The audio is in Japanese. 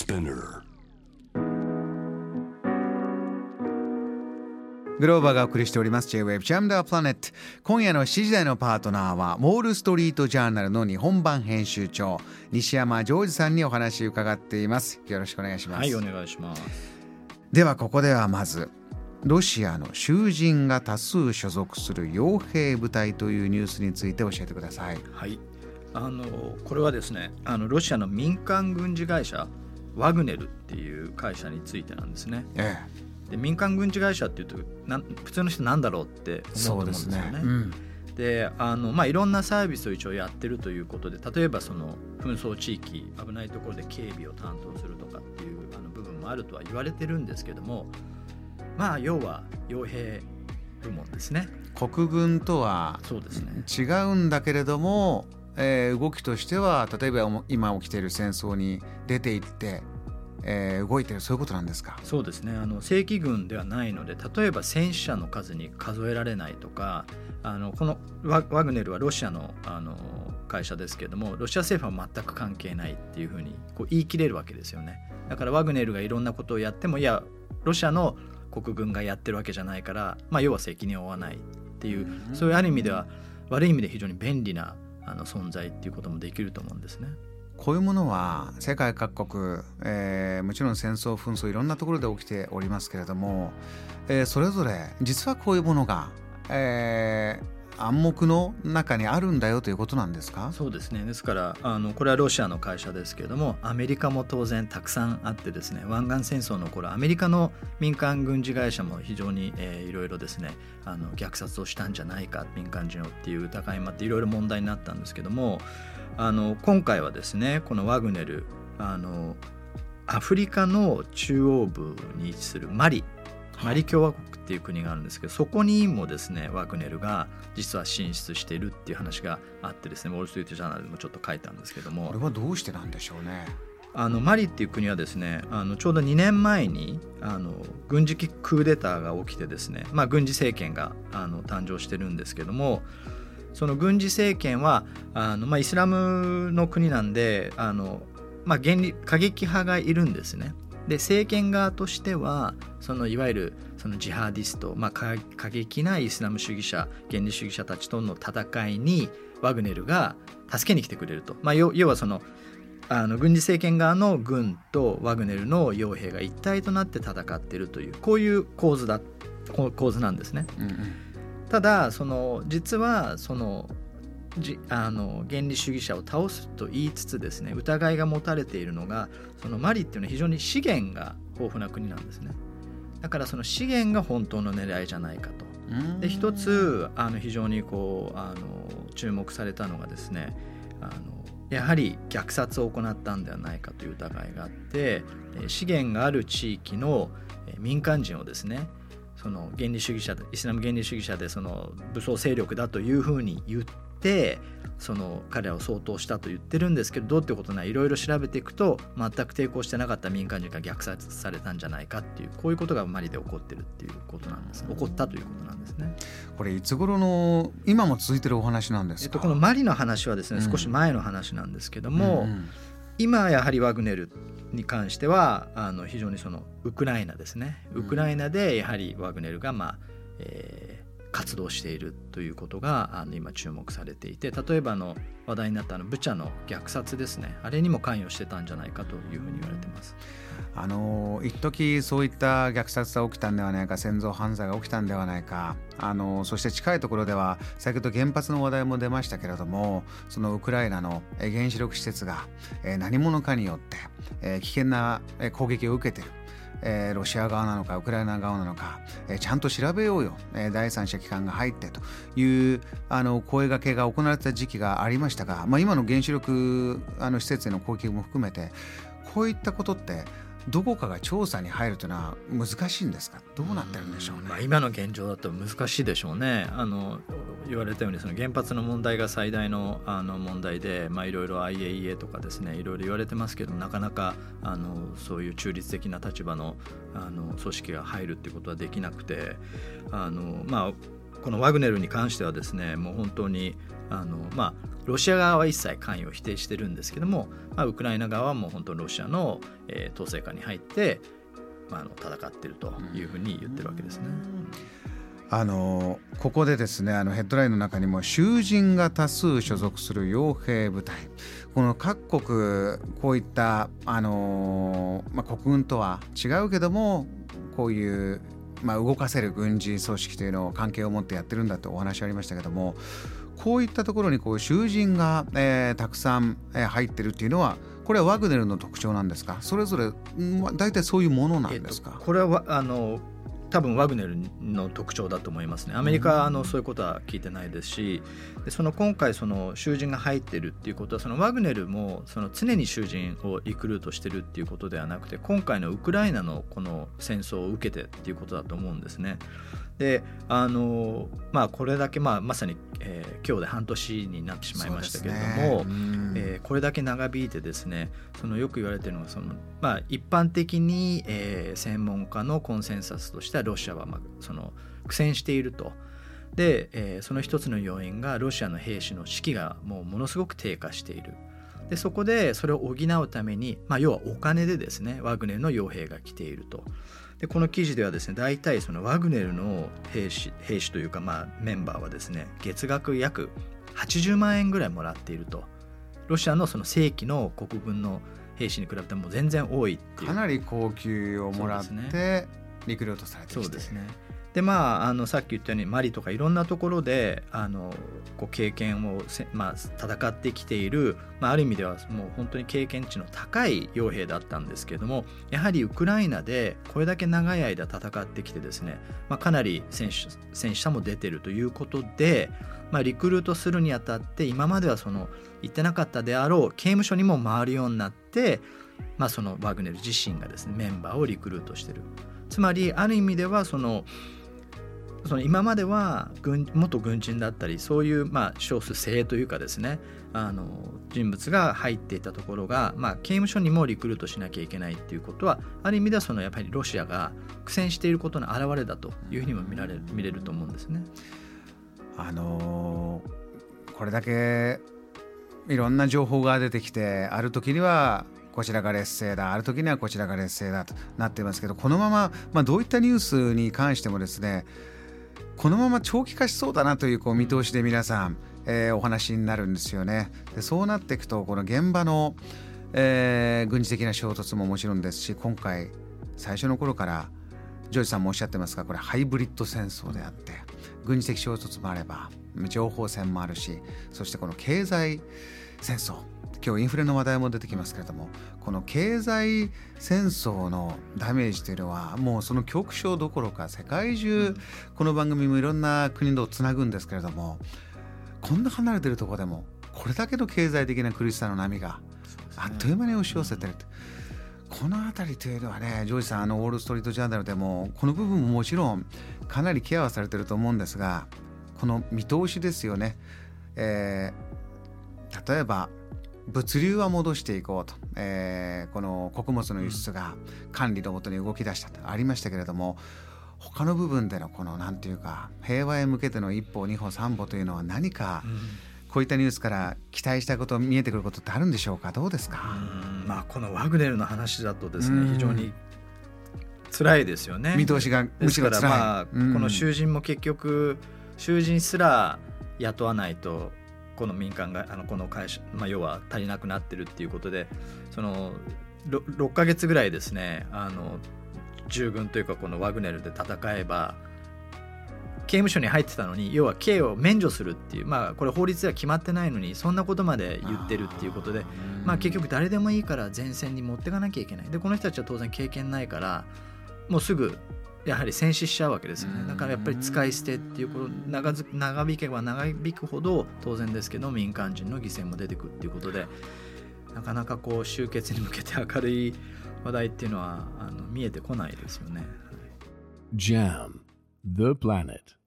Spinner. グローバーがお送りしております J-Wave Jam the Planet 今夜の7時台のパートナーはウォール・ストリート・ジャーナルの日本版編集長西山ジョージさんにお話伺っています。よろしくお願いします、はいお願いします。ではここではまずロシアの囚人が多数所属する傭兵部隊というニュースについて教えてください。はい。あのこれはですねあのロシアの民間軍事会社ワグネルっていう会社についてなんですね。えで民間軍事会社っていうとなん普通の人なんだろうってえ思うと思うんですよね。うん。であの、まあ、いろんなサービスを一応やってるということで例えばその紛争地域危ないところで警備を担当するとかっていうあの部分もあるとは言われてるんですけどもまあ要は傭兵部門ですね。国軍とは違うんだけれども、えー動きとしては例えば今起きている戦争に出ていって、えー動いてるそういうことなんですか？そうですね。あの正規軍ではないので例えば戦死者の数に数えられないとかあのこのワワグネルはロシアのあの会社ですけれどもロシア政府は全く関係ないっていうふうにこう言い切れるわけですよね。だからワグネルがいろんなことをやってもいやロシアの国軍がやってるわけじゃないから、まあ、要は責任を負わないっていうそういうある意味では悪い意味で非常に便利なあの存在っていうこともできると思うんですね。こういうものは世界各国、えーもちろん戦争紛争いろんなところで起きておりますけれども、えーそれぞれ実はこういうものが、えー暗黙の中にあるんだよということなんですか？そうですね。ですからあのこれはロシアの会社ですけれどもアメリカも当然たくさんあってですね湾岸戦争の頃アメリカの民間軍事会社も非常に、えーいろいろですねあの虐殺をしたんじゃないか民間人をっていう疑いもあっていろいろ問題になったんですけどもあの今回はですねこのワグネルあのアフリカの中央部に位置するマリマリ共和国っていう国があるんですけどそこにもですねワグネルが実は進出しているっていう話があってですねウォール・ストリート・ジャーナルでもちょっと書いたんですけどこもれはどうしてなんでしょうねあのマリっていう国はですねあのちょうど2年前にあの軍事クーデターが起きてですね、まあ、軍事政権があの誕生してるんですけどもその軍事政権はあの、まあ、イスラムの国なんであの、まあ、原理過激派がいるんですね。で政権側としてはそのいわゆるそのジハディスト、まあ、過過激なイスラム主義者原理主義者たちとの戦いにワグネルが助けに来てくれると、まあ、要要はそのあの軍事政権側の軍とワグネルの傭兵が一体となって戦っているというこういう構図だこ構図なんですね。うんうんただその実はそのじあの原理主義者を倒すと言いつつですね疑いが持たれているのがそのマリっていうのは非常に資源が豊富な国なんですね。だからその資源が本当の狙いじゃないかと。うん。で一つあの非常にこうあの注目されたのがですねあのやはり虐殺を行ったんではないかという疑いがあってえー資源がある地域のえー民間人をですねその原理主義者イスラム原理主義者でその武装勢力だというふうに言ってその彼らを相当したと言ってるんですけどどうってことないいろいろ調べていくと全く抵抗してなかった民間人が虐殺されたんじゃないかっていうこういうことがマリで起こってるっていうことなんです起こったということなんですね。これいつ頃の今も続いてるお話なんですか、えっと、このマリの話はですねうん。少し前の話なんですけども、んん。今やはりワグネルに関してはあの非常にそのウクライナですね。うんウクライナでやはりワグネルが、まあえー活動しているということがあの今注目されていて例えばの話題になったあのブチャの虐殺ですねあれにも関与してたんじゃないかというふうに言われてます。あの一時そういった虐殺が起きたんではないか戦争犯罪が起きたんではないかあのそして近いところでは先ほど原発の話題も出ましたけれどもそのウクライナの原子力施設が何者かによって危険な攻撃を受けている。えーロシア側なのかウクライナ側なのか、えーちゃんと調べようよ、えー第三者機関が入ってというあの声がけが行われた時期がありましたが、まあ、今の原子力あの施設への攻撃も含めてこういったことってどこかが調査に入るというのは難しいんですか？どうなってるんでしょうね？まあ、今の現状だと難しいでしょうね。あの言われたようにその原発の問題が最大のあの問題で、いろいろ IAEA とかですねいろいろ言われてますけどなかなかあのそういう中立的な立場のあの組織が入るっていうことはできなくてあの、まあ、このワグネルに関してはですねもう本当にあの、まあ、ロシア側は一切関与を否定してるんですけども、まあ、ウクライナ側はもう本当にロシアの、えー、統制下に入って、まあ、あの戦ってるというふうに言ってるわけですね。あのここでですねあのヘッドラインの中にも囚人が多数所属する傭兵部隊この各国こういったあの、まあ、国軍とは違うけどもこういう、まあ、動かせる軍事組織というのを関係を持ってやってるんだとお話ありましたけどもこういったところにこう囚人が、えー、たくさん、えー、入ってるっていうのはこれはワグネルの特徴なんですか？それぞれ、まあ、大体そういうものなんですか、えっと、これはあの多分ワグネルの特徴だと思いますねアメリカはあのそういうことは聞いてないですしでその今回その囚人が入ってるっていうことはそのワグネルもその常に囚人をリクルートしてるっていうことではなくて今回のウクライナのこの戦争を受けてっていうことだと思うんですね。であのまあこれだけ、まあ、まさに、えー、今日で半年になってしまいましたけれども、ねえー、これだけ長引いてですねそのよく言われてるのがその、まあ、一般的に、えー、専門家のコンセンサスとしてはロシアは、まあ、その苦戦していると。で、えー、その一つの要因がロシアの兵士の士気がもうものすごく低下している。でそこでそれを補うために、まあ、要はお金でですねワグネルの傭兵が来ていると。でこの記事ではですね大体そのワグネルの兵士兵士というかまあメンバーはですね月額約80万円ぐらいもらっていると。ロシアのその正規の国軍の兵士に比べても全然多いっていう。かなり高級をもらって、リクルートされてきて。そうですねでまあ、あのさっき言ったようにマリとかいろんなところであのこう経験をまあ、戦ってきている、まあ、ある意味ではもう本当に経験値の高い傭兵だったんですけれどもやはりウクライナでこれだけ長い間戦ってきてですね、まあ、かなり戦士戦士者も出てるということで、まあ、リクルートするにあたって今まではその行ってなかったであろう刑務所にも回るようになって、まあ、そのワグネル自身がですねメンバーをリクルートしてる。つまりある意味ではそのその今までは軍元軍人だったりそういうまあ少数精鋭というかですねあの人物が入っていたところが、まあ、刑務所にもリクルートしなきゃいけないっていうことはある意味ではそのやっぱりロシアが苦戦していることの表れだというふうにも見られる見れると思うんですね。あのー、これだけいろんな情報が出てきてある時にはこちらが劣勢だある時にはこちらが劣勢だとなっていますけどこのまま、まあ、どういったニュースに関してもですねこのまま長期化しそうだなというこう見通しで皆さん、えー、お話になるんですよね。でそうなっていくとこの現場の、えー、軍事的な衝突ももちろんですし今回最初の頃からジョージさんもおっしゃってますがこれハイブリッド戦争であって軍事的衝突もあれば情報戦もあるしそしてこの経済戦争今日インフレの話題も出てきますけれどもこの経済戦争のダメージというのはもうその恐怖症どころか世界中この番組もいろんな国とつなぐんですけれどもこんな離れてるとこでもこれだけの経済的な苦しさの波があっという間に押し寄せてると。この辺りというのはねジョージさんあのウォール・ストリート・ジャーナルでもこの部分ももちろんかなりケアはされてると思うんですがこの見通しですよね、えー、例えば物流は戻していこうと、えー、この穀物の輸出が管理のもとに動き出したとありましたけれども他の部分でのこの何て言うか平和へ向けての一歩二歩三歩というのは何か、こういったニュースから期待したこと見えてくることってあるんでしょうか？どうですか、まあ、このワグネルの話だとですね、非常に辛いですよね。見通しがむしろ辛い、まあ、この囚人も結局囚人すら雇わないとこの民間があのこの会社、まあ、要は足りなくなってるっていうことでその 6, 6ヶ月ぐらいですねあの従軍というかこのワグネルで戦えば刑務所に入ってたのに要は刑を免除するっていうまあこれ法律では決まってないのにそんなことまで言ってるっていうことでまあ結局誰でもいいから前線に持っていかなきゃいけない。でこの人たちは当然経験ないからもうすぐやはり戦死しちゃうわけですよね。だからやっぱり使い捨てっていうこと長長引けば長引くほど当然ですけど民間人の犠牲も出てくるっていうことでなかなかこう終結に向けて明るい話題っていうのはあの見えてこないですよね。JAM The Planet